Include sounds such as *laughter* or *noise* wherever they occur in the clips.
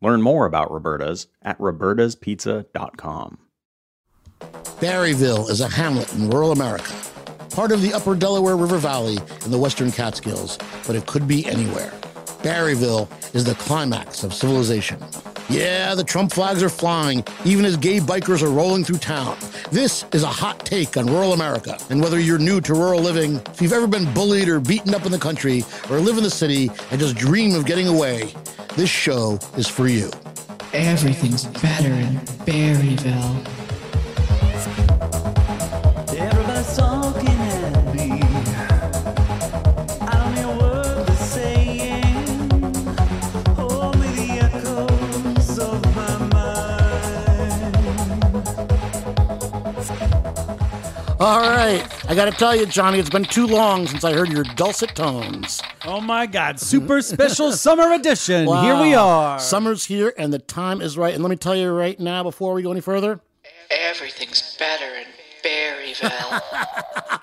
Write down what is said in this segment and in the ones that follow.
Learn more about Roberta's at robertaspizza.com. Barryville is a hamlet in rural America, part of the upper Delaware River Valley in the western Catskills, but it could be anywhere. Barryville is the climax of civilization. Yeah, the Trump flags are flying, even as gay bikers are rolling through town. This is a hot take on rural America. And whether you're new to rural living, if you've ever been bullied or beaten up in the country, or live in the city and just dream of getting away, this show is for you. Everything's better in Barryville. All right, I got to tell you, Johnny, it's been too long since I heard your dulcet tones. Oh my God! Super special summer edition. Here we are. Summer's here, and the time is right. And let me tell you right now, before we go any further, Everything's better in Barryville.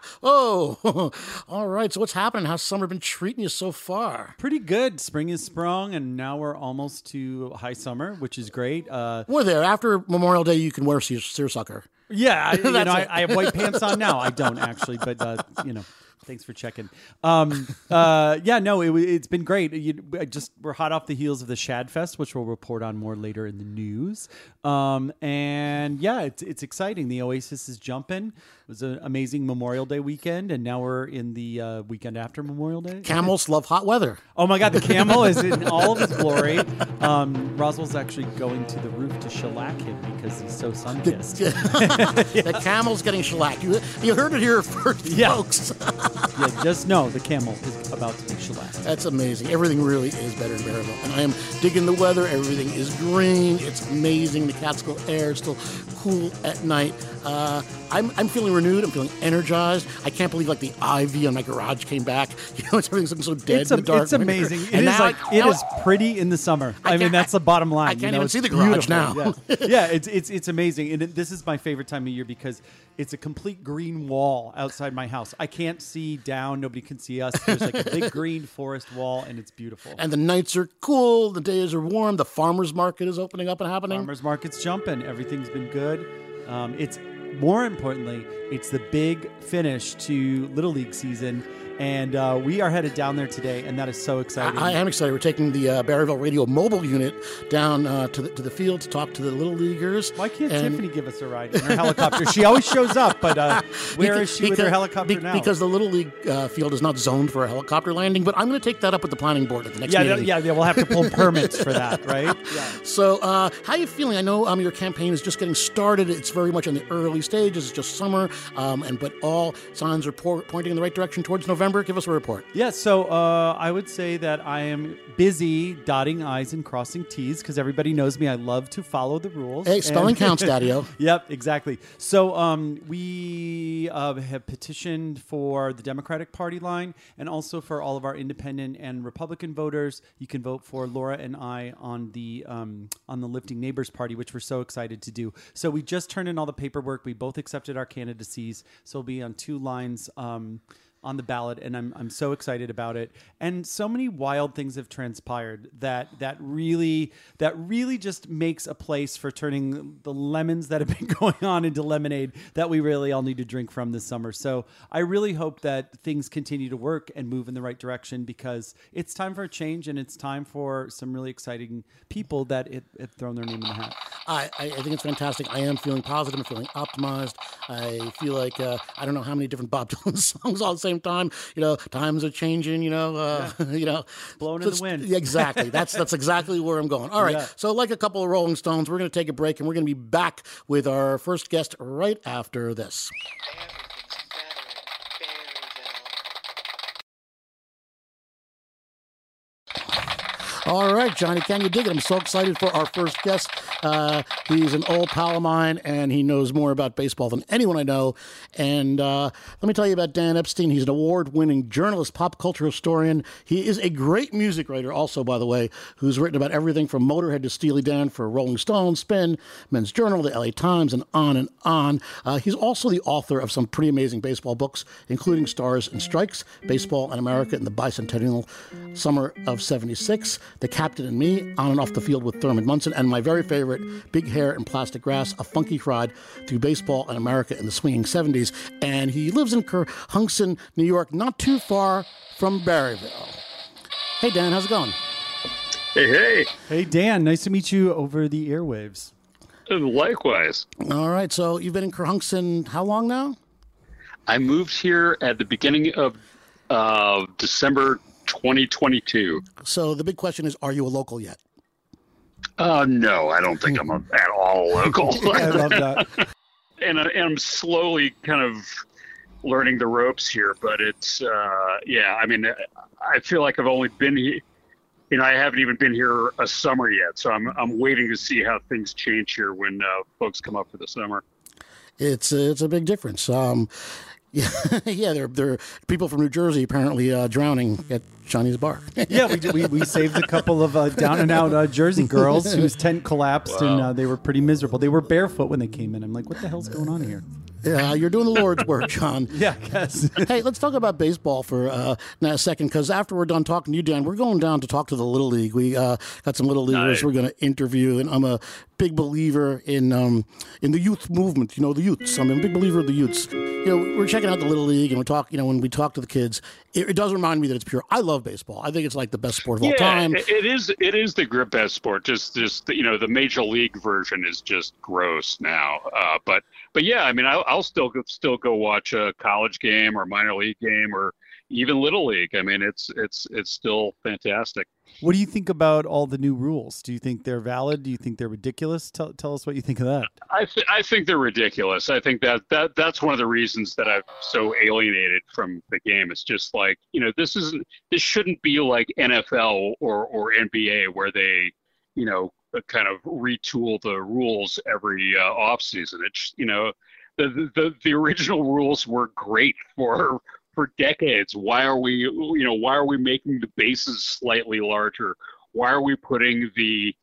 *laughs* oh, *laughs* all right. So what's happening? How's summer been treating you so far? Pretty good. Spring is sprung, and now we're almost to high summer, which is great. Uh, We're there. After Memorial Day, you can wear seer- seersucker. yeah, *laughs* I, you know, I. I have white pants on now. I don't actually, but uh, you know, thanks for checking. Um, uh, yeah, no, it, it's been great. You, I just we're hot off the heels of the Shad Fest, which we'll report on more later in the news. Um, and yeah, it's it's exciting. The Oasis is jumping. It was an amazing Memorial Day weekend, and now we're in the uh, weekend after Memorial Day. Camels love hot weather. Oh my God, the camel is in all of his glory. Um, Roswell's actually going to the roof to shellac him because he's so sun kissed. *laughs* The camel's getting shellac. You, you heard it here first, *laughs* Yeah. folks. *laughs* yeah, just know the camel is about to be shellac. That's amazing. Everything really is better in Barryville. And I am digging the weather. Everything is green. It's amazing. The Catskill air is still cool at night. Uh, I'm, I'm feeling renewed. I'm feeling energized. I can't believe like the ivy on my garage came back. *laughs* You know, it's everything's so dead It's, in the dark. it's amazing. It is And now like I- it is pretty in the summer. I, mean, that's the bottom line. I you can't know, even see the garage now. Yeah, *laughs* yeah it's it's it's amazing, and it, this is my favorite time of year because it's a complete green wall outside my house. I can't see down. Nobody can see us. There's like a big *laughs* green forest wall, and it's beautiful. And the nights are cool. The days are warm. The farmer's market is opening up and happening. Farmers market's jumping. Everything's been good. Um, it's more importantly, it's the big finish to Little League season, and uh, we are headed down there today, and that is so exciting. I, I am excited. We're taking the uh, Barryville Radio mobile unit down uh, to, the, to the field to talk to the little leaguers. Why can't And- Tiffany give us a ride in her helicopter? she always shows up, but uh, *laughs* where is she with her helicopter be- now? Because the Little League uh, field is not zoned for a helicopter landing, but I'm going to take that up with the planning board at the next yeah, meeting. yeah, yeah, we'll have to pull *laughs* permits for that, right? *laughs* Yeah. So, uh, how are you feeling? I know um, your campaign is just getting started. It's very much in the early stages. It's just summer, um, and but all signs are po- pointing in the right direction towards November. November? Give us a report. Yeah, so uh, I would say that I am busy dotting I's and crossing T's because everybody knows me. I love to follow the rules. Hey, spelling And- counts, Daddy-O. *laughs* yep, exactly. So um, we uh, have petitioned for the Democratic Party line and also for all of our independent and Republican voters. You can vote for Laura and I on the um, on the Lifting Neighbors Party, which we're so excited to do. So we just turned in all the paperwork. We both accepted our candidacies. So we'll be on two lines. Um, on the ballot, and I'm I'm so excited about it. And so many wild things have transpired that that really that really just makes a place for turning the lemons that have been *laughs* going on into lemonade that we really all need to drink from this summer. So I really hope that things continue to work and move in the right direction because it's time for a change and it's time for some really exciting people that it, have thrown their name in the hat. I, I, think it's fantastic. I am feeling positive. I'm feeling optimized. I feel like uh, I don't know how many different Bob Dylan *laughs* songs all the same time. You know, times are changing. You know, uh, *laughs* you know, Blowing in the wind. *laughs* exactly. That's that's exactly where I'm going. All right. Yeah. So, like a couple of Rolling Stones, we're going to take a break, and we're going to be back with our first guest right after this. Everything's better in Barryville. All right, Johnny, can you dig it? I'm so excited for our first guest. Uh, he's an old pal of mine, and he knows more about baseball than anyone I know. And uh, let me tell you about Dan Epstein. He's an award winning journalist, pop culture historian. He is a great music writer, also, by the way, who's written about everything from Motorhead to Steely Dan for Rolling Stone, Spin, Men's Journal, the LA Times, and on and on. Uh, he's also the author of some pretty amazing baseball books, including Stars and Strikes, Baseball and America in the Bicentennial Summer of 76, The Captain and Me, On and Off the Field with Thurman Munson, and my very favorite, Big Hair and Plastic Grass, A Funky Ride Through Baseball in America in the Swinging 70s. And he lives in Kerhonkson, New York, not too far from Berryville. Hey, Dan, how's it going? Hey, hey, Hey Dan, nice to meet you over the airwaves. likewise. All right, so you've been in Kerhonkson how long now? I moved here at the beginning of uh, December 2022. So the big question is, are you a local yet? Uh, no, I don't think I'm a, at all local. *laughs* I love that. *laughs* and, I, and I'm slowly kind of learning the ropes here, but it's, uh, yeah, I mean, I feel like I've only been here. You know, I haven't even been here a summer yet, so I'm I'm waiting to see how things change here when uh, folks come up for the summer. It's uh, it's a big difference. Um, *laughs* yeah, yeah, there there are people from New Jersey apparently uh, drowning at Johnny's bar. *laughs* yeah, we, did- we, we saved a couple of uh, down and out uh, Jersey girls whose tent collapsed and uh, they were pretty miserable. They were barefoot when they came in. I'm like, what the hell's going on here? yeah, you're doing the Lord's work, John. *laughs* Yeah, I guess. *laughs* hey, let's talk about baseball for uh, now a second, because after we're done talking to you, Dan, we're going down to talk to the Little League. We uh, got some Little Leaguers Nice. we're going to interview, and I'm a big believer in um, in the youth movement. You know, the youths. I'm a big believer of the youths. You know, we're checking out the Little League, and we talk. You know, when we talk to the kids, it, it does remind me that it's pure. I love baseball. I think it's like the best sport of all time. it- it is. It is the grip best sport. Just, just you know, the major league version is just gross now. Uh, but, but yeah, I mean, I'll, I'll still still go watch a college game or minor league game or even little league. I mean, it's it's it's still fantastic. What do you think about all the new rules? Do you think they're valid? Do you think they're ridiculous? Tell, tell us what you think of that. I th- I think they're ridiculous. I think that that that's one of the reasons that I'm so alienated from the game. It's just like you know, this isn't this shouldn't be like NFL or or NBA where they you know kind of retool the rules every uh, off season. It's you know the, the the original rules were great for for decades. Why are we you know why are we making the bases slightly larger? Why are we putting the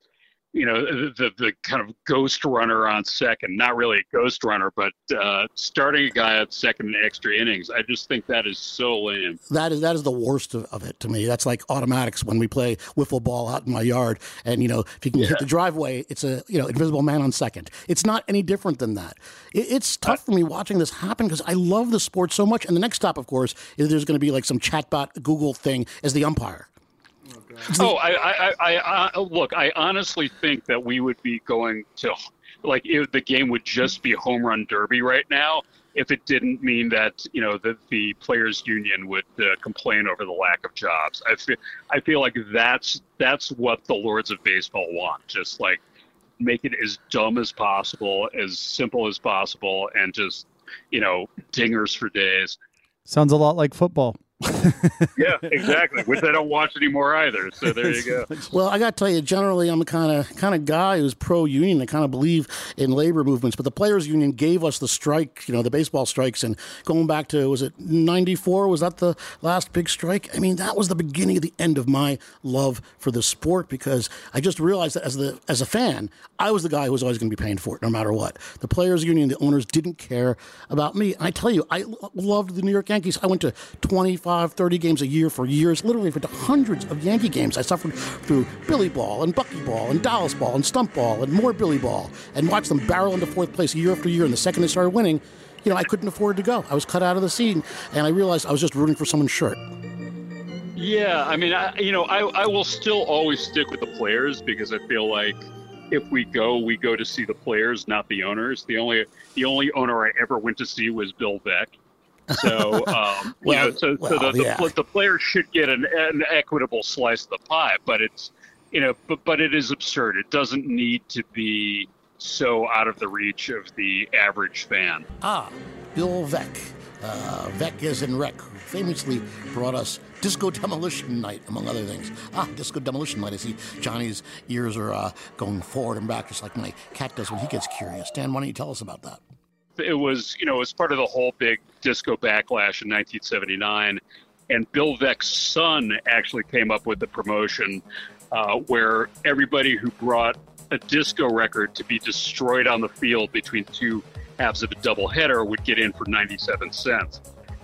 you know the the kind of ghost runner on second not really a ghost runner but uh, starting a guy at second in extra innings i just think that is so lame That is that is the worst of, of it to me. That's like automatics when we play wiffle ball out in my yard, and you know if you can hit the driveway, it's a you know invisible man on second. It's not any different than that. It, it's tough for me watching this happen because I love the sport so much. And the next stop, of course, is there's going to be like some chatbot Google thing as the umpire. Oh I, I i i uh, look i honestly think that we would be going to like if the game would just be home run derby right now if it didn't mean that you know that the players union would uh, complain over the lack of jobs i feel i feel like that's that's what the lords of baseball want just like make it as dumb as possible as simple as possible and just you know dingers for days Sounds a lot like football. *laughs* yeah, exactly. Which I don't watch anymore either. So there you go. *laughs* Well, I got to tell you, generally, I'm the kind of kind of guy who's pro union. I kind of believe in labor movements. But the players' union gave us the strike, you know, the baseball strikes, and going back to was it '94? Was that the last big strike? I mean, that was the beginning of the end of my love for the sport because I just realized that as the as a fan, I was the guy who was always going to be paying for it, no matter what. The players' union, the owners didn't care about me. And I tell you, I lo- loved the New York Yankees. I went to 25, 30 games a year for years, literally for hundreds of Yankee games. I suffered through Billy Ball and Bucky Ball and Dallas Ball and Stump Ball and more Billy Ball and watched them barrel into fourth place year after year. And the second they started winning, you know, I couldn't afford to go. I was cut out of the scene, and I realized I was just rooting for someone's shirt. Yeah, I mean, I, you know, I, I will still always stick with the players because I feel like if we go, we go to see the players, not the owners. The only the only owner I ever went to see was Bill Veeck. So, um, you *laughs* know, so, well, so the, the, yeah. the players should get an, an equitable slice of the pie, but it's you know, but but it is absurd. It doesn't need to be so out of the reach of the average fan. Ah, Bill Veeck. Uh, Veeck is in Wreck, who famously brought us Disco Demolition Night, among other things. Ah, Disco Demolition Night. I see Johnny's ears are uh, going forward and back, just like my cat does when he gets curious. Dan, why don't you tell us about that? It was you know it was part of the whole big disco backlash in 1979 and bill veeck's son actually came up with the promotion uh, where everybody who brought a disco record to be destroyed on the field between two halves of a doubleheader would get in for 97 cents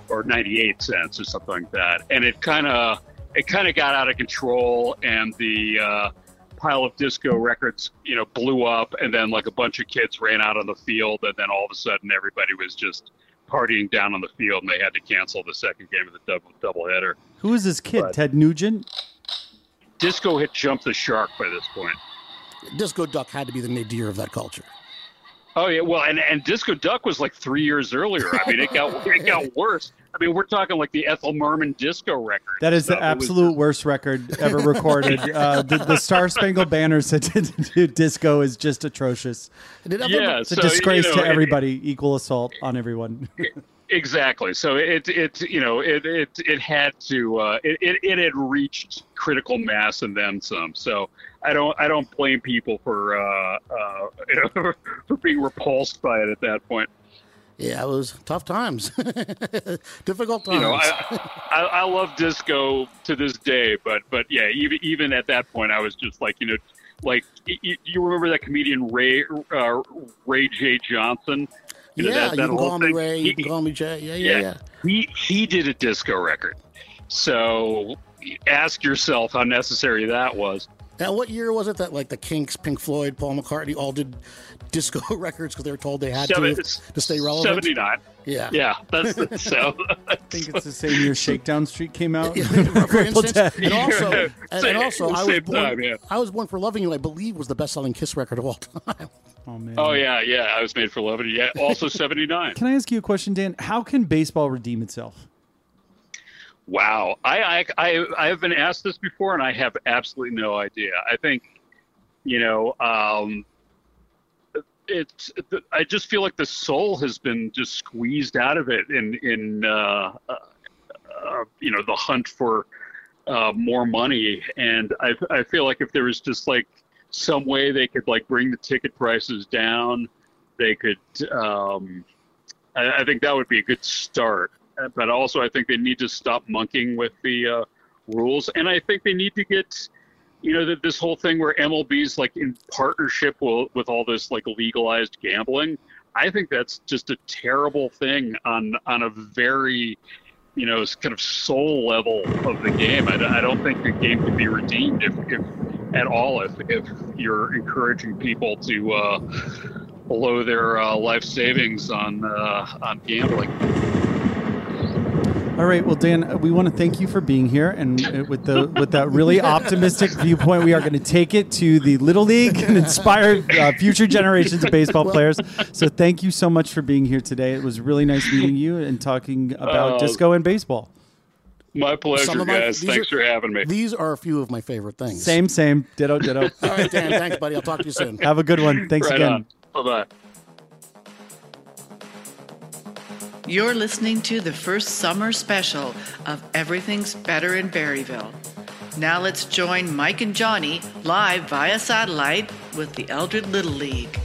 or 98 cents or something like that. And it kind of it kind of got out of control and the uh, pile of disco records, you know, blew up, and then like a bunch of kids ran out on the field, and then all of a sudden everybody was just partying down on the field, and they had to cancel the second game of the double doubleheader. Who is this kid? But- Ted Nugent? Disco had jumped the shark by this point. Disco Duck had to be the nadir of that culture. Oh yeah, well, and and Disco Duck was like three years earlier. I mean, it got it got worse. I mean, we're talking like the Ethel Merman disco record. That is the stuff. It was absolute worst record ever recorded. *laughs* uh, the, the Star Spangled Banner said *laughs* to, to disco is just atrocious. Did Yeah, It's a disgrace you know, to it- everybody. Equal assault on everyone. *laughs* Exactly. So it it you know it it it had to uh, it, it it had reached critical mass and then some. So I don't I don't blame people for uh, uh, you know, for being repulsed by it at that point. Yeah, it was tough times. *laughs* Difficult times. You know, I, I I love disco to this day, but but yeah, even even at that point, I was just like you know. Like you, you remember that comedian Ray uh, Ray J Johnson? You know, yeah, that- you that can whole call me. Ray. He- You can call me Jay. Yeah, yeah, yeah. He he did a disco record. So ask yourself how necessary that was. Now, what year was it that like the Kinks, Pink Floyd, Paul McCartney all did disco *laughs* records because they were told they had Seven- to to stay relevant? 79. Yeah. Yeah, that's the, *laughs* so. I think it's the same year Shakedown Street came out. for instance, and also, *laughs* and, and also, I was born. time, yeah. I was born for loving you. I believe was the best-selling Kiss record of all time. Oh man. Oh yeah, yeah. I was made for loving you. Yeah, also 79. Can I ask you a question, Dan? How can baseball redeem itself? Wow, I, I I have been asked this before, and I have absolutely no idea. I think, you know, um, it's. I just feel like the soul has been just squeezed out of it in in uh, uh, uh, you know the hunt for uh, more money, and I I feel like if there was just like some way they could like bring the ticket prices down, they could. Um, I, I think that would be a good start. But also, I think they need to stop monkeying with the uh, rules, and I think they need to get, you know, that this whole thing where MLB's like in partnership with, with all this like legalized gambling. I think that's just a terrible thing on on a very, you know, kind of soul level of the game. I, I don't think the game can be redeemed if, if at all if if you're encouraging people to uh, blow their uh, life savings on uh, on gambling. All right, well, Dan, we want to thank you for being here, and uh, with the with that really *laughs* optimistic viewpoint, we are going to take it to the little league and inspire uh, future generations of baseball players. So, thank you so much for being here today. It was really nice meeting you and talking about Oh. disco and baseball. My pleasure, my- guys. Thanks are- for having me. These are a few of my favorite things. Same, same, ditto, ditto. All right, Dan. Thanks, buddy. I'll talk to you soon. Have a good one. Thanks right again. Bye bye. You're listening to the first summer special of Everything's Better in Barryville. Now let's join Mike and Johnny live via satellite with the Eldred Little League.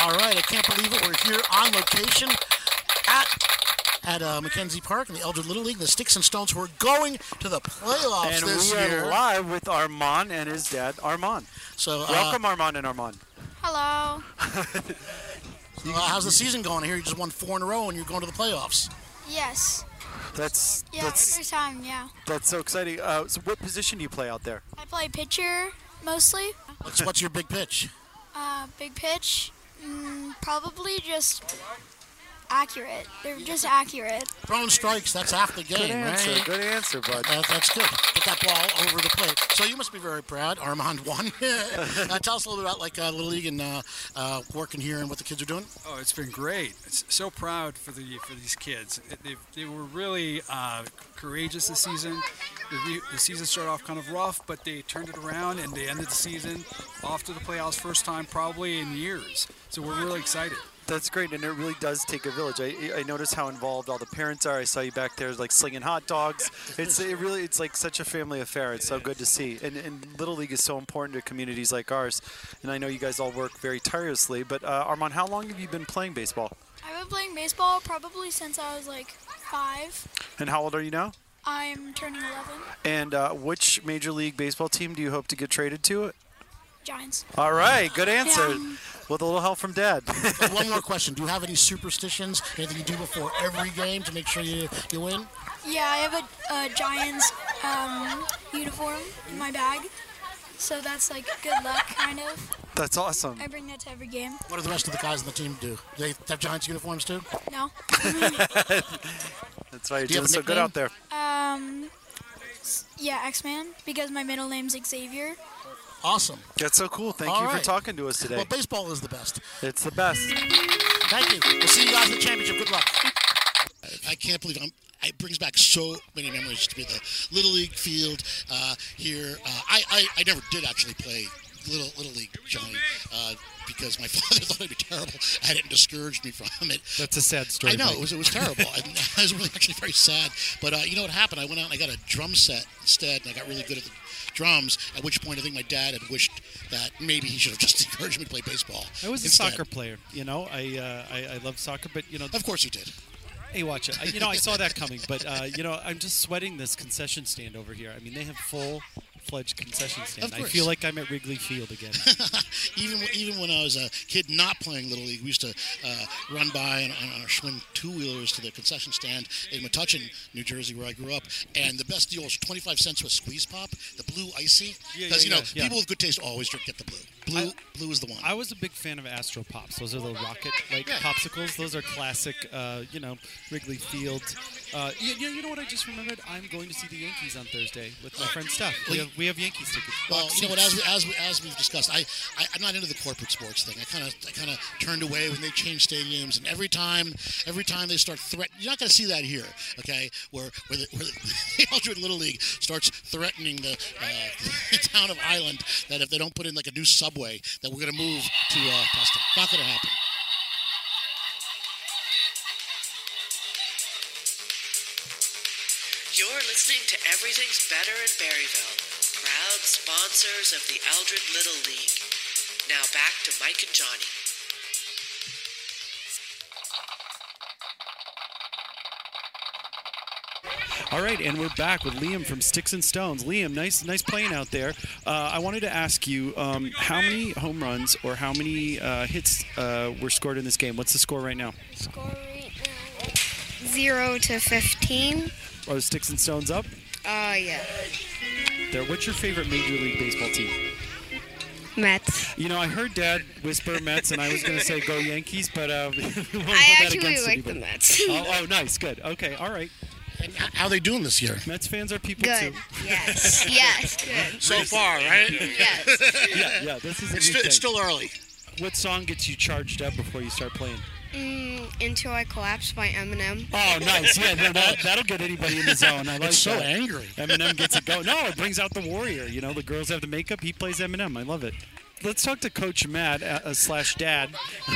All right, I can't believe it. We're here on location at at uh, Mackenzie Park in the Eldred Little League. The Sticks and Stones who are going to the playoffs And this we year. are live with Armand and his dad, Armand. So, uh, welcome, Armand and Armand. Hello. Uh, how's the season going? Here, you just won four in a row and you're going to the playoffs. Yes. That's Yeah, that's first time, yeah. that's so exciting. Uh, so, what position do you play out there? I play pitcher mostly. What's, what's your big pitch? Uh, big pitch. Mm, probably just accurate. They're just accurate. Throwing strikes, that's half the game, Good answer. right? Good answer, bud. Uh, that's good. Put that ball over the plate. So you must be very proud. Armand won. *laughs* uh, tell us a little bit about like uh, Little League and uh, uh, working here and what the kids are doing. Oh, it's been great. It's so proud for the for these kids. It- They, they were really uh, courageous this season. The, re- the season started off kind of rough, but they turned it around and they ended the season off to the playoffs first time probably in years. So we're really excited. That's great, and it really does take a village. I, I noticed how involved all the parents are. I saw you back there, like slinging hot dogs. It's it really, it's like such a family affair. It's so good to see, and, and Little League is so important to communities like ours. And I know you guys all work very tirelessly. But uh, Armand, how long have you been playing baseball? I've been playing baseball probably since I was like five. And how old are you now? I'm turning 11. And uh, which Major League Baseball team do you hope to get traded to? Giants. All right, good answer. Yeah. With a little help from Dad. *laughs* One more *laughs* question: Do you have any superstitions? Anything you do before every game to make sure you you win? Yeah, I have a, a Giants um, uniform in my bag. So that's like good luck, kind of. That's awesome. I bring that to every game. What do the rest of the guys on the team do? Do they have Giants uniforms too? No. *laughs* That's why you're Do doing have so good out there. Um, yeah, X-Man, because my middle name's Xavier. Awesome. That's so cool. Thank All you for talking to us today. Well, baseball is the best. It's the best. Thank you. We'll see you guys in the championship. Good luck. I can't believe I'm. It brings back so many memories to be the Little League field uh, here. Uh, I, I I never did actually play little Little League, Johnny, uh, because my *laughs* father thought it'd be terrible, and it discouraged me from it. That's a sad story. I know Mike. it was it was terrible. *laughs* and I was really actually very sad. But uh, you know what happened? I went out and I got a drum set instead, and I got really good at the drums. At which point, I think my dad had wished that maybe he should have *laughs* just encouraged me to play baseball. I was a soccer player. You know, I, uh, I I love soccer, but you know. Of course you did. Hey, watch it. I, you know, I saw that coming, but uh, you know, I'm just sweating this concession stand over here. I mean, they have full fledged concession stand. I feel like I'm at Wrigley Field again. *laughs* even even when I was a kid not playing Little League, we used to uh, run by on, on our Schwinn two wheelers to the concession stand in Metuchen, New Jersey, where I grew up. And the best deal was 25 cents with squeeze pop, the blue icy. Because, yeah, you know, yeah, yeah. people with good taste always drink, get the blue. Blue, blue is the one. I was a big fan of Astro Pops. Those are the rocket like Yeah. popsicles. Those are classic, uh, you know, Wrigley Field. Uh, you, you, you know what I just remembered? I'm going to see the Yankees on Thursday with my friend Steph. We have, we have Yankees tickets. Well, Box you know what? As, as, as we've discussed, I, I I'm not into the corporate sports thing. I kind of I kind of turned away when they changed stadiums, and every time every time they start threat, you're not going to see that here, okay? Where where the, where the *laughs* Eldred Little League starts threatening the, uh, *laughs* town of Highland that if they don't put in like a new subway, that we're going to move to uh, Preston. Not going to happen. You're listening to Everything's Better in Barryville, proud sponsors of the Eldred Little League. Now back to Mike and Johnny. All right, and we're back with Liam from Sticks and Stones. Liam, nice, nice playing out there. Uh, I wanted to ask you um, how many home runs or how many uh, hits uh, were scored in this game. What's the score right now? Score right now. Zero to fifteen. Are the Sticks and Stones up? Uh, yeah. There. What's your favorite Major League Baseball team? Mets. You know, I heard Dad whisper Mets, and I was going to say go Yankees, but uh, *laughs* we won't I hold that actually against like anybody. the Mets. oh, oh, nice, good. Okay, all right. And how are they doing this year? Mets fans are people Good. too. Yes. *laughs* yes. Good. So far, right? Yes. yeah, yeah. This is a It's new still- it's still early. What song gets you charged up before you start playing? Mm, Until I Collapse by Eminem. Oh, nice. Yeah, no, that, *laughs* that'll get anybody in the zone. I like It's so that. angry. Eminem gets it go. No, it brings out the warrior. You know, the girls have the makeup. He plays Eminem. I love it. Let's talk to Coach Matt uh, uh, slash Dad. *laughs*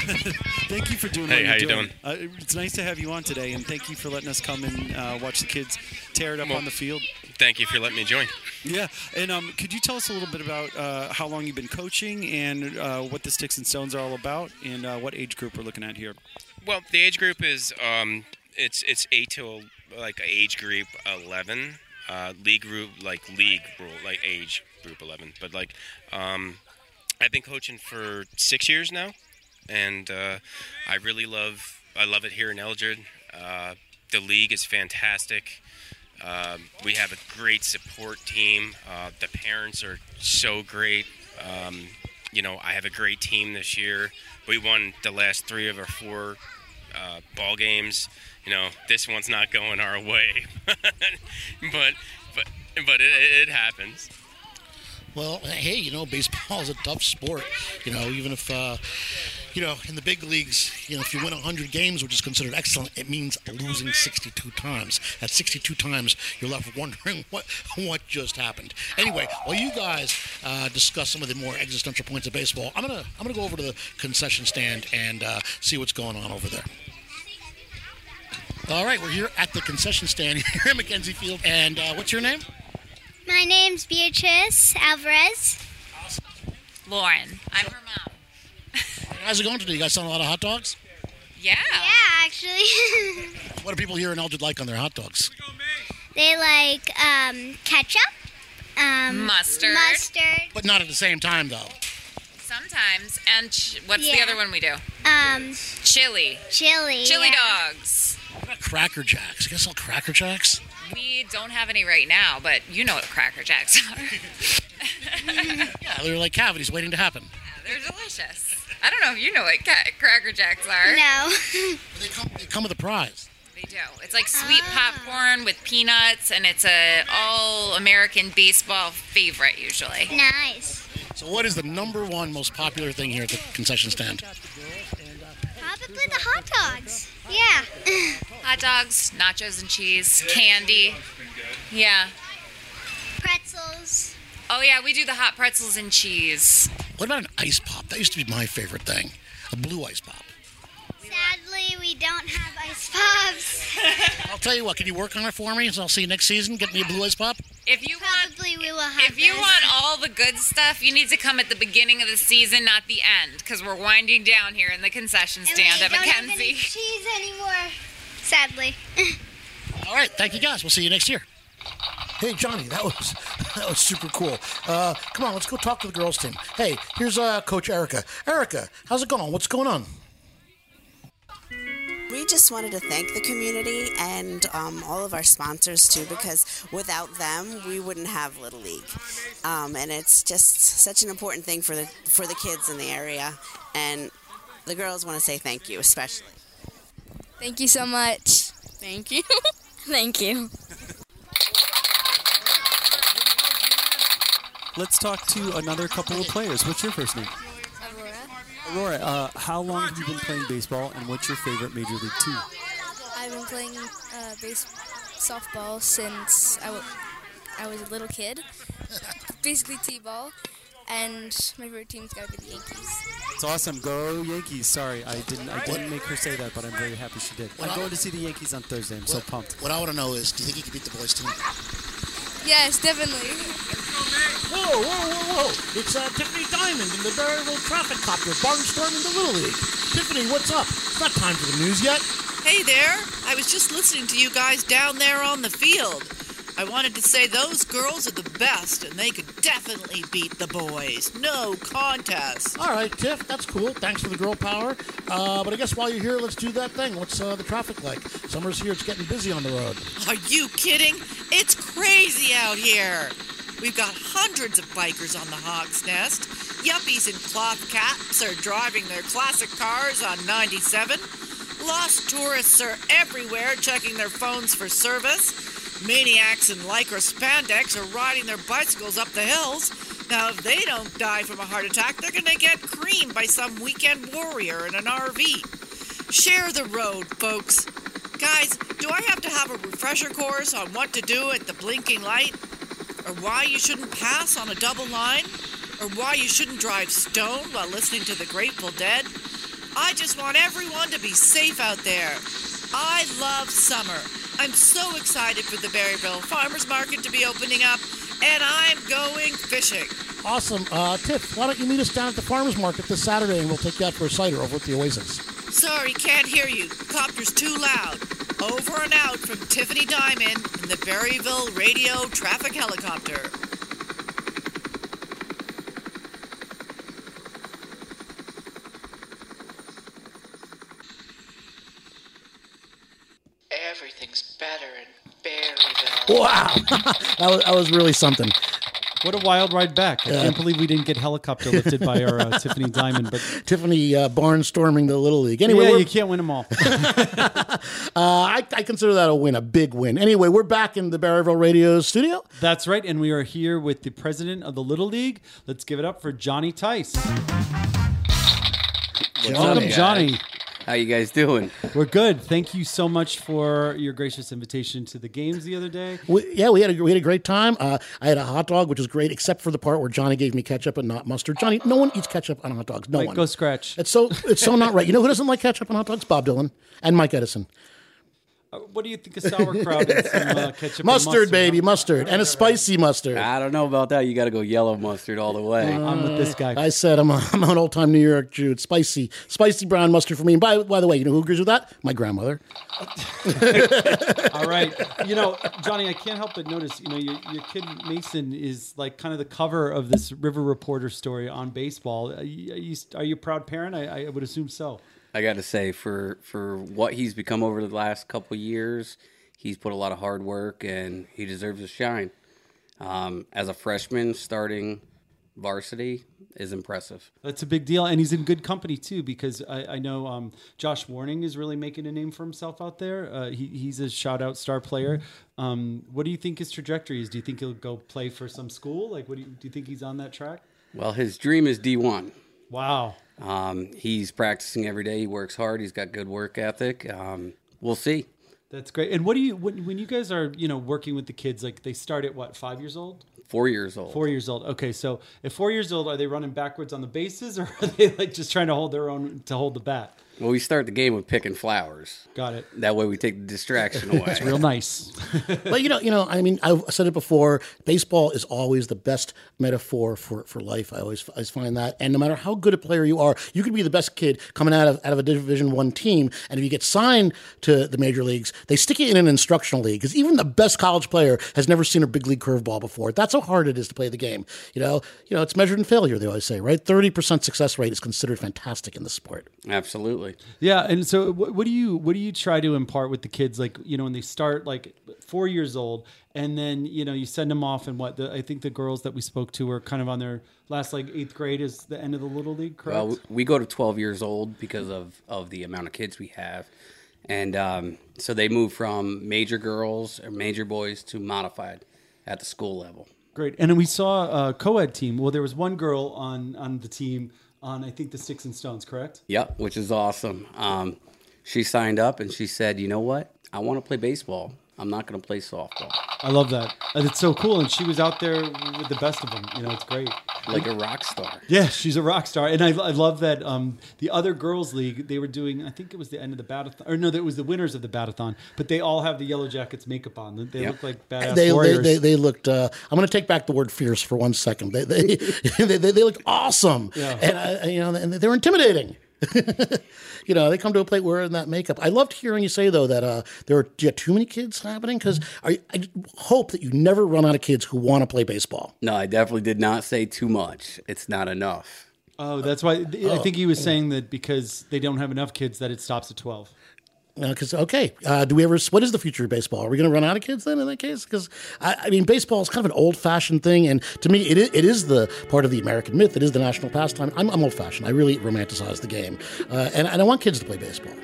thank you for doing Hey, what how you doing. Uh, it's nice to have you on today, and thank you for letting us come and uh, watch the kids tear it up on the field. Thank you for letting me join. Yeah, and um, could you tell us a little bit about uh, how long you've been coaching and uh, what the Sticks and Stones are all about, and uh, what age group we're looking at here? Well, the age group is um, it's it's eight to like age group eleven. Uh, league group like league rule like age group eleven, but like um, I've been coaching for six years now, and uh, I really love I love it here in Eldred. Uh, the league is fantastic. Um, we have a great support team. Uh, the parents are so great. Um, you know, I have a great team this year. We won the last three of our four uh, ball games. You know, this one's not going our *laughs* way, but but but it, it happens. Well, hey, you know, baseball is a tough sport. You know, even if, uh, you know, in the big leagues, you know, if you win 100 games, which is considered excellent, it means losing 62 times. At 62 times, you're left wondering *laughs* what what just happened. Anyway, while you guys uh, discuss some of the more existential points of baseball, I'm gonna I'm gonna go over to the concession stand and uh, see what's going on over there. All right, we're here at the concession stand *laughs* here at McKenzie Field. And uh, what's your name? My name's Beatrice Alvarez. Lauren. I'm her mom. How's it going today? You guys selling a lot of hot dogs? Yeah. Yeah, actually. *laughs* What do people here in Eldred like on their hot dogs? they like um, ketchup, um, Mustard. mustard, But not at the same time, though. Sometimes. And ch- what's the other one we do? um, Chili. chili. Chili yeah. dogs. What about Cracker Jacks? You guys sell Cracker Jacks? We don't have any right now, but you know what Cracker Jacks are. *laughs* Yeah, they're like cavities waiting to happen. They're delicious. I don't know if you know what ca- Cracker Jacks are. No. They come, they come with a prize. They do. It's like sweet ah. popcorn with peanuts, and it's a all-American baseball favorite usually. nice. So, what is the number one most popular thing here at the concession stand? Probably the hot dogs. Yeah. *laughs* Hot dogs, nachos and cheese, candy. Yeah. Pretzels. Oh yeah, we do the hot pretzels and cheese. What about an ice pop? That used to be my favorite thing. A blue ice pop. Sadly, we don't have ice pops. *laughs* I'll tell you what, can you work on it for me? So I'll see you next season. Get me a blue ice pop. If you Probably we will have If you those. want all the good stuff, you need to come at the beginning of the season, not the end, because we're winding down here in the concession And stand we at don't have any Mackenzie. cheese anymore. Sadly. *laughs* All right, thank you guys. We'll see you next year. Hey Johnny, that was *laughs* that was super cool. Uh, come on, let's go talk to the girls team. Hey, here's uh, Coach Erica. Erica, how's it going? What's going on? We just wanted to thank the community and um, all of our sponsors too, because without them, we wouldn't have Little League. Um, and it's just such an important thing for the for the kids in the area, and the girls want to say thank you, especially. Thank you so much. Thank you. *laughs* Thank you. Let's talk to another couple of players. What's your first name? Aurora, uh, how long have you been playing baseball, and what's your favorite Major League team? I've been playing uh, base softball since I was a little kid. *laughs* Basically t-ball, and my favorite team's got to be the Yankees. It's awesome. Go Yankees. Sorry, I didn't. I didn't make her say that, but I'm very happy she did. Well, I'm going to see the Yankees on Thursday. I'm so pumped. What I want to know is, do you think you can beat the boys team? Yes, definitely. Whoa, whoa, whoa, whoa. It's uh, Tiffany Diamond in the Barryville Traffic Copter barnstorming the Little League. Tiffany, what's up? It's not time for the news yet. Hey there. I was just listening to you guys down there on the field. I wanted to say those girls are the best, and they could definitely beat the boys. No contest. All right, Tiff, that's cool. Thanks for the girl power. Uh, but I guess while you're here, let's do that thing. What's uh, the traffic like? Summer's here. It's getting busy on the road. Are you kidding? It's crazy out here. We've got hundreds of bikers on the Hawk's Nest. Yuppies in cloth caps are driving their classic cars on 97. Lost tourists are everywhere checking their phones for service. Maniacs in lycra spandex are riding their bicycles up the hills. Now, if they don't die from a heart attack, they're going to get creamed by some weekend warrior in an RV. Share the road, folks. Guys, do I have to have a refresher course on what to do at the blinking light? Or why you shouldn't pass on a double line? Or why you shouldn't drive stone while listening to the Grateful Dead? I just want everyone to be safe out there. I love summer. I'm so excited for the Barryville Farmers Market to be opening up, and I'm going fishing. Awesome. Uh, Tiff, why don't you meet us down at the farmers market this Saturday and we'll take you out for a cider over at the Oasis. Sorry, can't hear you. Copter's too loud. Over and out from Tiffany Diamond in the Barryville Radio Traffic Helicopter. Everything's better in Barryville. Wow. *laughs* that, was, that was really something. What a wild ride back! I Yeah. can't believe we didn't get helicopter lifted by our uh, *laughs* Tiffany Diamond. But Tiffany uh, barnstorming the Little League. Anyway, yeah, you can't win them all. *laughs* uh, I, I consider that a win, a big win. Anyway, we're back in the Barryville Radio studio. That's right, and we are here with the president of the Little League. Let's give it up for Johnny Tice. Welcome, Johnny. How you guys doing? We're good. Thank you so much for your gracious invitation to the games the other day. We, yeah, we had a, we had a great time. Uh, I had a hot dog, which was great, except for the part where Johnny gave me ketchup and not mustard. Johnny, no one eats ketchup on hot dogs. No Mike, one. go scratch. It's so it's so not right. You know who doesn't like ketchup on hot dogs? Bob Dylan and Mike Edison. Uh, what do you think of sauerkraut and some uh, ketchup? and Mustard, baby, mustard, and a spicy mustard. I don't know about that. You got to go yellow mustard all the way. I'm with this guy. I said I'm, a, *laughs* I'm an old time New York Jew. It's spicy, spicy brown mustard for me. And by, by the way, you know who agrees with that? My grandmother. *laughs* All right. You know, Johnny, I can't help but notice, you know, your, your kid Mason is like kind of the cover of this River Reporter story on baseball. Are you, are you, are you a proud parent? I, I would assume so. I got to say, for for what he's become over the last couple years, he's put a lot of hard work, and he deserves a shine. Um, as a freshman, starting varsity is impressive. That's a big deal. And he's in good company, too, because I, I know um, Josh Warning is really making a name for himself out there. Uh, he, he's a shout out star player. Um, what do you think his trajectory is? Do you think he'll go play for some school? Like, what do you, do you think he's on that track? Well, his dream is D one. Wow. Um, he's practicing every day. He works hard. He's got good work ethic. Um, we'll see. That's great. And what do you when, when you guys are you know working with the kids like they start at what five years old? Four years old. Four years old. Okay, so at four years old, are they running backwards on the bases, or are they like just trying to hold their own to hold the bat? Well, we start the game with picking flowers. Got it. That way we take the distraction *laughs* away. It's real nice. *laughs* but you know, you know, I mean, I've said it before. Baseball is always the best metaphor for, for life. I always, I always find that, and no matter how good a player you are, you could be the best kid coming out of out of a Division One team, and if you get signed to the major leagues, they stick you in an instructional league because even the best college player has never seen a big league curveball before. That's how hard it is to play the game. You know, you know, it's measured in failure. They always say, right? Thirty percent success rate is considered fantastic in the sport. Absolutely. Yeah, and so what, what do you what do you try to impart with the kids? Like you know when they start like four years old, and then you know you send them off, and what the, I think the girls that we spoke to are kind of on their last like eighth grade is the end of the little league, correct? Well, we go to 12 years old because of, of the amount of kids we have. And um, so they move from major girls or major boys to modified at the school level. Great. And then we saw a co-ed team. Well, there was one girl on on the team on I think the Sticks and Stones, correct? Yep, which is awesome. Um, she signed up and she said, you know what? I want to play baseball. I'm not going to play softball. I love that. And it's so cool. And she was out there with the best of them. You know, it's great. Like a rock star. Yeah, she's a rock star, and I, I love that. Um, the other girls' league, they were doing. I think it was the end of the batathon, or no, that was the winners of the batathon. But they all have the Yellow Jackets makeup on. They Yep. look like badass they, they, warriors. they, they looked. Uh, I'm going to take back the word fierce for one second. They they *laughs* they, they, they looked awesome, Yeah. and I, you know, and they were intimidating. *laughs* you know, they come to a plate wearing that makeup. I loved hearing you say though that uh, there are do you have too many kids happening because I, I hope that you never run out of kids who want to play baseball. No, I definitely did not say too much. It's not enough. oh, that's why. I Oh. think he was saying that because they don't have enough kids that it stops at twelve. Because okay, uh, do we ever? What is the future of baseball? Are we going to run out of kids then in that case? Because I, I mean, baseball is kind of an old-fashioned thing, and to me, it is, it is the part of the American myth. It is the national pastime. I'm, I'm old-fashioned. I really romanticize the game, uh, and, and I want kids to play baseball.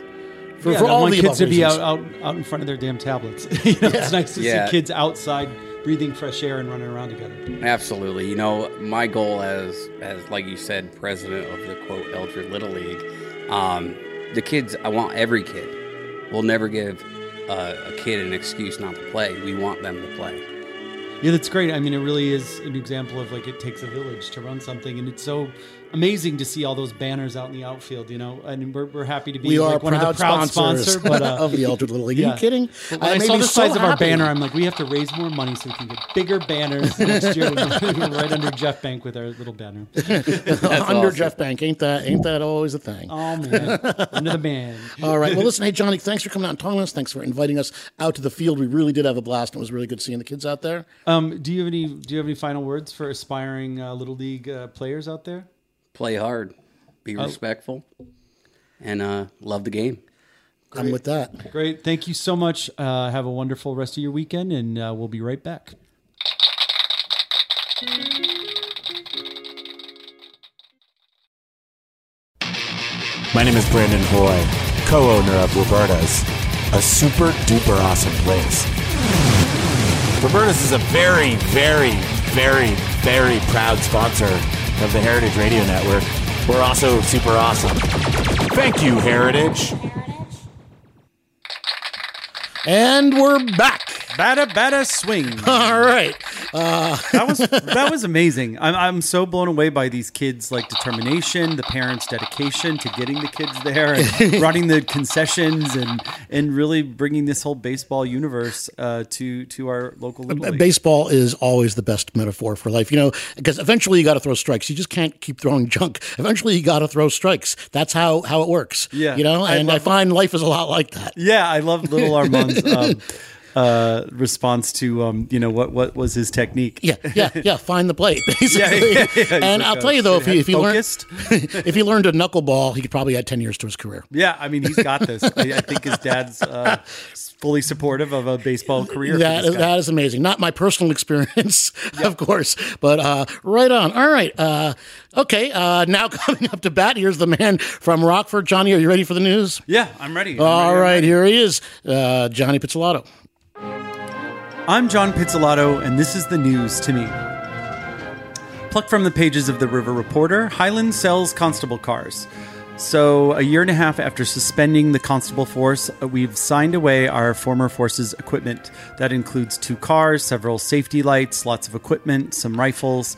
For, yeah, for I all want the kids to be out, out out in front of their damn tablets. *laughs* you know, it's nice to Yeah. see kids outside breathing fresh air and running around together. Absolutely. You know, my goal as as like you said, president of the quote Eldred Little League, um, the kids. I want every kid. We'll never give uh, a kid an excuse not to play. We want them to play. Yeah, that's great. I mean, it really is an example of like it takes a village to run something, and it's so amazing to see all those banners out in the outfield. You know, and we're, we're happy to be We are like one of the proud proud sponsors sponsor, but, uh, *laughs* of the Eldred Little League. Are you kidding? But when I I, saw the so size of our banner, I'm like, we have to raise more money so we can get bigger banners next year. *laughs* right under Jeff Bank with our little banner. *laughs* under Jeff Bank, ain't that ain't that always a thing? Oh man, under the band. All right. Well, listen, hey Johnny, thanks for coming out and talking to us. Thanks for inviting us out to the field. We really did have a blast. and It was really good seeing the kids out there. Um, do you have any? Do you have any final words for aspiring uh, little league uh, players out there? Play hard, be Oh. respectful, and uh, love the game. I'm with that. Great. Thank you so much. Uh, have a wonderful rest of your weekend, and uh, we'll be right back. My name is Brandon Hoy, co-owner of Roberta's, a super duper awesome place. Roberta's is a very, very, very, very proud sponsor of the Heritage Radio Network. We're also super awesome. Thank you, Heritage. And we're back. Batta batta swing. *laughs* All right. Uh, *laughs* that was that was amazing. I'm I'm so blown away by these kids' like determination, the parents' dedication to getting the kids there, and *laughs* running the concessions, and and really bringing this whole baseball universe uh, to to our local league. Baseball is always the best metaphor for life, you know, because eventually you got to throw strikes. You just can't keep throwing junk. Eventually you got to throw strikes. That's how how it works. Yeah. you know, and I, love- find life is a lot like that. Yeah, I love little Armand's um, uh, response to um, you know what what was his technique. Yeah, yeah, *laughs* yeah. Find the plate, basically. Yeah, yeah, yeah. And like, I'll uh, tell you though, if he, if he learned *laughs* if he learned a knuckleball, he could probably add ten years to his career. Yeah, I mean he's got this. I, I think his *laughs* dad's uh, fully supportive of a baseball career. That this is, guy. that is amazing. Not my personal experience, of course, but uh, right on. All right. Uh, okay. Uh, now coming up to bat, here's the man from Rockford. Johnny, are you ready for the news? Yeah, I'm ready. I'm All ready, right, ready. here he is, uh, Johnny Pizzolatto. I'm John Pizzolatto, and this is the news to me. Plucked from the pages of the River Reporter, Highland sells constable cars. So, a year and a half after suspending the constable force, uh, we've signed away our former force's equipment. That includes two cars, several safety lights, lots of equipment, some rifles.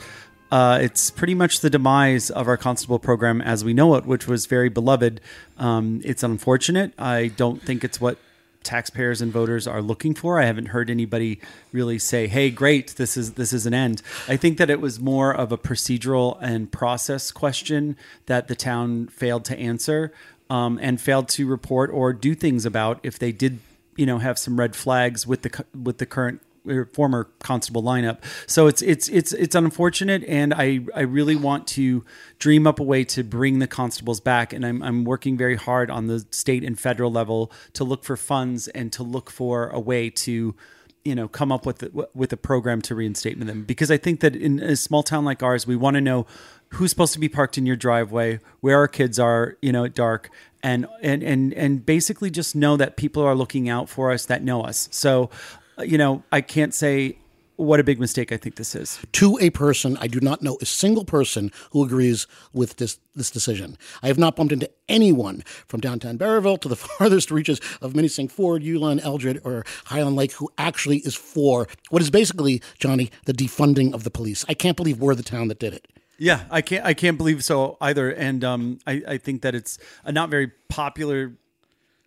Uh, it's pretty much the demise of our constable program as we know it, which was very beloved. Um, it's unfortunate. I don't think it's what taxpayers and voters are looking for. I haven't heard anybody really say, "Hey, great, this is this is an end." I think that it was more of a procedural and process question that the town failed to answer um, and failed to report or do things about if they did, you know, have some red flags with the with the current former constable lineup. So it's it's it's it's unfortunate, and I I really want to dream up a way to bring the constables back, and I'm I'm working very hard on the state and federal level to look for funds and to look for a way to you know come up with with a program to reinstate them because I think that in a small town like ours we want to know who's supposed to be parked in your driveway where our kids are you know at dark and and and and basically just know that people are looking out for us that know us so you know I can't say what a big mistake I think this is To a person, I do not know a single person who agrees with this this decision. I have not bumped into anyone from downtown Barryville to the *laughs* farthest reaches of Minisink Ford, Yulan, Eldred, or Highland Lake who actually is for what is basically, Johnny, the defunding of the police. I can't believe we're the town that did it. Yeah, I can't. I can't believe so either. And um, I, I think that it's a not very popular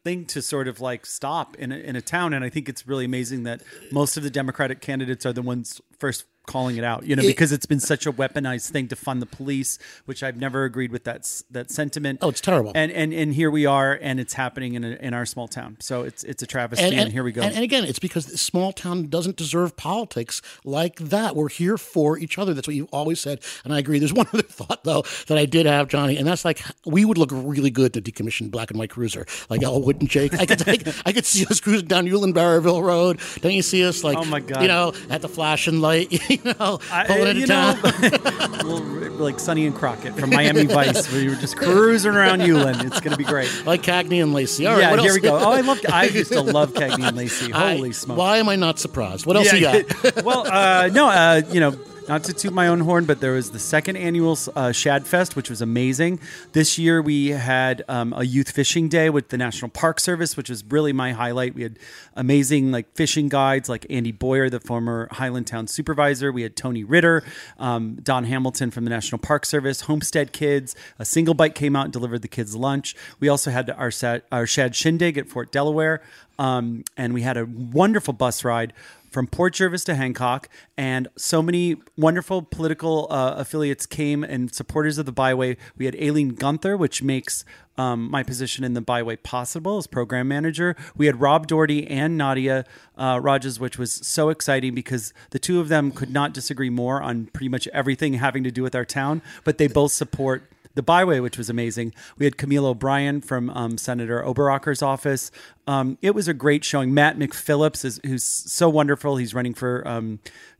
thing to sort of like stop in a, in a town. And I think it's really amazing that most of the Democratic candidates are the ones first calling it out. You know, It- because it's been such a weaponized thing to fund the police, which I've never agreed with that that sentiment. Oh, it's terrible. And and and here we are, and it's happening in a, in our small town. So it's it's a travesty. And, here we go. And, and again, it's because small town doesn't deserve politics like that. We're here for each other. That's what you've always said. And I agree. There's *laughs* one other thought, though, that I did have, Johnny, and that's like we would look really good to decommission black and white cruiser. Like, oh, wouldn't Jake? I could, I, could- I could see us cruising down Yulan Barryville Road. Don't you see us, like, Oh, my God. you know, at the flashing light, *laughs* *laughs* you know, I- into you town? know, *laughs* like Sonny and Crockett from Miami *laughs* Vice, where you were just cruising around Yulan. It's going to be great. like Cagney and Lacey. All right, yeah, here else? we go. Oh, I love. I used to love Cagney and Lacey. I- Holy smokes! Why am I not surprised? What else Yeah, you got? well, uh, no, uh, you know, not to toot my own horn, but there was the second annual uh, Shad Fest, which was amazing. This year we had um, a youth fishing day with the National Park Service, which was really my highlight. We had amazing like fishing guides, like Andy Boyar, the former Highland Town supervisor. We had Tony Ritter, um, Don Hamilton from the National Park Service, Homestead Kids. A single bike came out and delivered the kids lunch. We also had our, our Shad Shindig at Fort Delaware, um, and we had a wonderful bus ride from Port Jervis to Hancock, and so many wonderful political uh, affiliates came and supporters of the Byway. We had Aileen Gunther, which makes um, my position in the Byway possible as program manager. We had Rob Doherty and Nadia uh, Rajsz, which was so exciting because the two of them could not disagree more on pretty much everything having to do with our town, but they both support the byway, which was amazing. We had Camille O'Brien from um, Senator Oberacker's office. Um, it was a great showing. Matt McPhillips is who's so wonderful. He's running for um,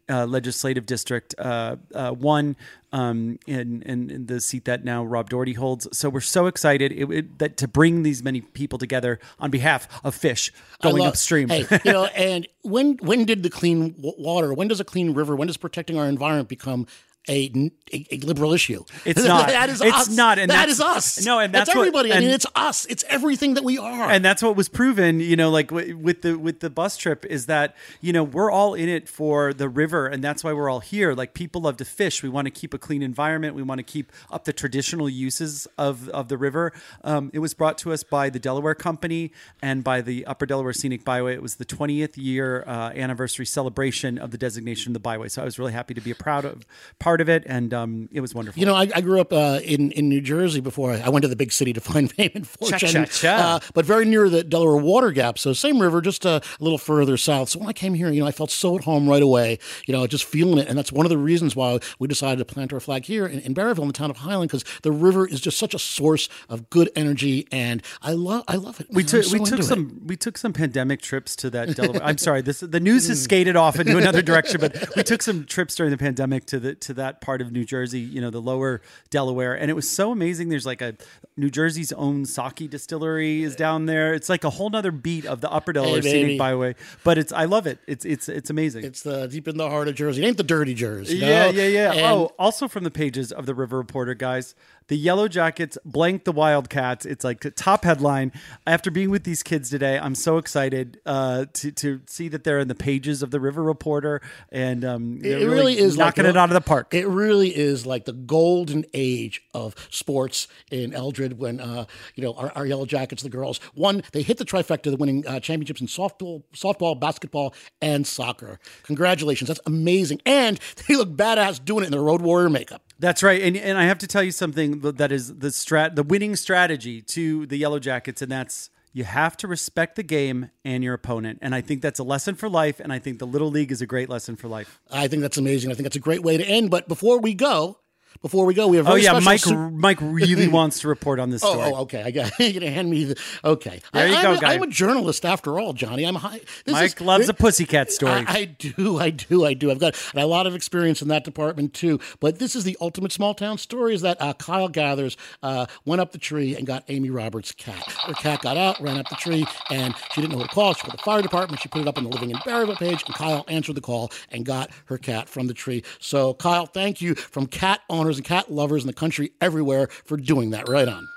uh, legislative district uh, uh, one um, in, in, in the seat that now Rob Doherty holds. So we're so excited it, it- that to bring these many people together on behalf of fish going love- upstream. Hey, you know, and when when did the clean water? When does a clean river? When does protecting our environment become a, a, a liberal issue? It's *laughs* not. that is It's us. not, and that's- us. no, and that's what- everybody. I mean, it's us. It's everything that we are. and that's what was proven you know like w- with the with the bus trip is that you know we're all in it for the river and that's why we're all here like people love to fish we want to keep a clean environment we want to keep up the traditional uses of of the river um, it was brought to us by the delaware company and by the upper delaware scenic byway it was the 20th year uh, anniversary celebration of the designation of the byway so i was really happy to be a proud of part of it and um, it was wonderful You know, I, I grew up uh, in in New Jersey before I, I went to the big city to *laughs* find fame and fortune. Uh, but very near the Delaware Water Gap, so same river, just a little further south. So when I came here, you know, I felt so at home right away. You know, just feeling it, and that's one of the reasons why we decided to plant our flag here in, in Barryville, in the town of Highland, because the river is just such a source of good energy, and I love I love it. We took so we took into it. some we took some pandemic trips to that Delaware. I'm *laughs* sorry, this the news has skated off into another *laughs* direction, but we took some trips during the pandemic to the to that part of New Jersey, you know, the lower Delaware, and it was so amazing. There's like a New Jersey's own sake distillery is down there. It's like a whole nother beat of the Upper Delaware baby. Scenic Byway, but it's I love it. It's it's it's amazing. It's the deep in the heart of Jersey. It ain't the dirty Jersey. you Yeah, yeah, yeah. And- oh, also from the pages of the River Reporter, guys, the Yellow Jackets blank the Wildcats. It's like the top headline. After being with these kids today, I'm so excited uh, to to see that they're in the pages of the River Reporter, and um, It, they're really is knocking like it out of the park. It really is like the golden age of sports in Eldred when uh, you know our, our Yellow Jackets, the girls, won. They hit the trifecta, the winning uh, championships in softball, softball, basketball, and soccer. Congratulations, that's amazing, and *laughs* they look badass doing it in their Road Warrior makeup. That's right, and and I have to tell you something that is the strat, the winning strategy to the Yellow Jackets, and that's you have to respect the game and your opponent, and I think that's a lesson for life, and I think the Little League is a great lesson for life. I think that's amazing. I think that's a great way to end. But before we go, before we go, we have a Oh yeah, Mike. su- Mike really *laughs* wants to report on this Oh, story. oh, okay. I got *laughs* you're gonna hand me the okay. There I, you I'm go, a- guy. I'm a journalist after all, Johnny. I'm high. This Mike is- loves a pussycat story. I, I do, I do, I do. I've got a lot of experience in that department too. But this is the ultimate small town story: is that uh, Kyle Gathers uh, went up the tree and got Amy Roberts' cat. Her cat got out, ran up the tree, and she didn't know what to call. She called the fire department. She put it up on the Living in Barryville page, and Kyle answered the call and got her cat from the tree. So, Kyle, thank you from cat owners and cat lovers in the country everywhere for doing that. Right on.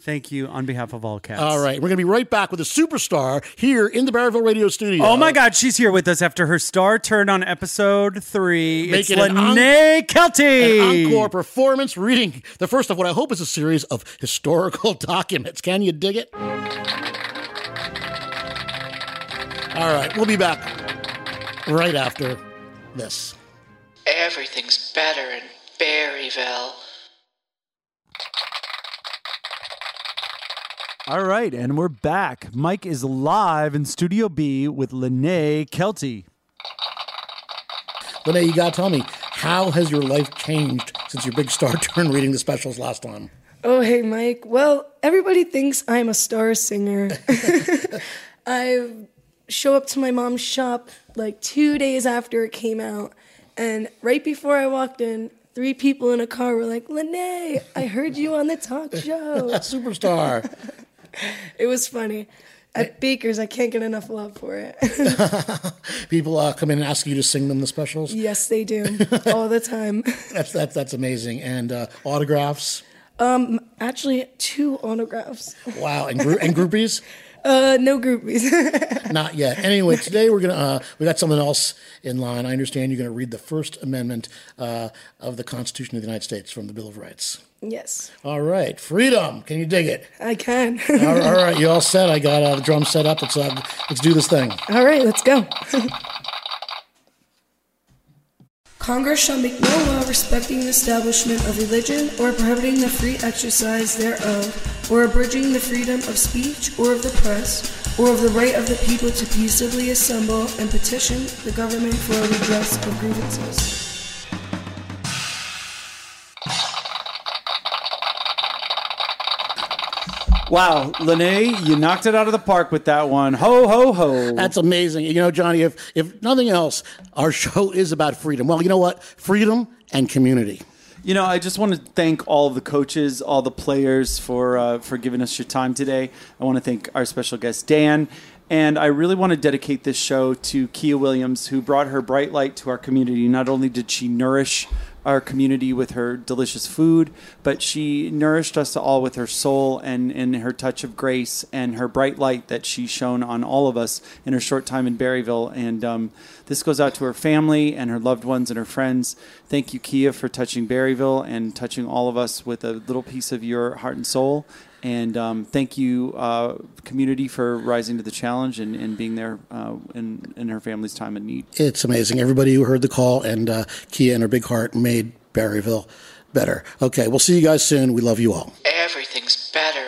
Thank you on behalf of all cats. All right, we're going to be right back with a superstar here in the Barryville Radio Studio. Oh my God, she's here with us after her star turn on episode three. Make it's it an Lenae Kelty. An encore performance reading the first of what I hope is a series of historical *laughs* documents. Can you dig it? All right, we'll be back right after this. Everything's better in Barryville. All right, and we're back. Mike is live in Studio B with Lenae Kelty. Lenae, you got to tell me, how has your life changed since your big star *laughs* turn reading the specials last time? Oh, hey, Mike. Well, everybody thinks I'm a star singer. *laughs* *laughs* I show up to my mom's shop like two days after it came out, and right before I walked in, three people in a car were like, Lenae, I heard you on the talk *laughs* show. Superstar. *laughs* it was funny. At Baker's, I can't get enough love for it. *laughs* People uh, come in and ask you to sing them the specials. yes, they do all the time. That's that's that's amazing. And uh, autographs. Um, actually, two autographs. Wow. And group and groupies. Uh, no groupies. *laughs* Not yet. Anyway, today we're gonna uh, we got something else in line. I understand you're gonna read the First Amendment uh, of the Constitution of the United States from the Bill of Rights. yes, All right, freedom. Can you dig it? I can. all, all right, you all set? I got uh, the drum set up. Let's uh, let's do this thing. All right, let's go. *laughs* Congress shall make no law respecting the establishment of religion or prohibiting the free exercise thereof, or abridging the freedom of speech or of the press, or of the right of the people to peaceably assemble and petition the government for a redress of grievances. Wow, Lenae, you knocked it out of the park with that one. Ho, ho, ho. That's amazing. You know, Johnny, if if nothing else, our show *laughs* is about freedom. Well, you know what? Freedom and community. You know, I just want to thank all of the coaches, all the players for uh, for giving us your time today. I want to thank our special guest Dan, and I really want to dedicate this show to Kia Williams, who brought her bright light to our community. Not only did she nourish our community with her delicious food, but she nourished us all with her soul and, and her touch of grace and her bright light that she shone on all of us in her short time in Barryville. And um, this goes out to her family and her loved ones and her friends. Thank you, Kia, for touching Barryville and touching all of us with a little piece of your heart and soul. And um, thank you, uh, community, for rising to the challenge and, and being there uh, in, in her family's time of need. It's amazing. Everybody who heard the call and uh, Kia and her big heart made Barryville better. Okay, we'll see you guys soon. We love you all. Everything's better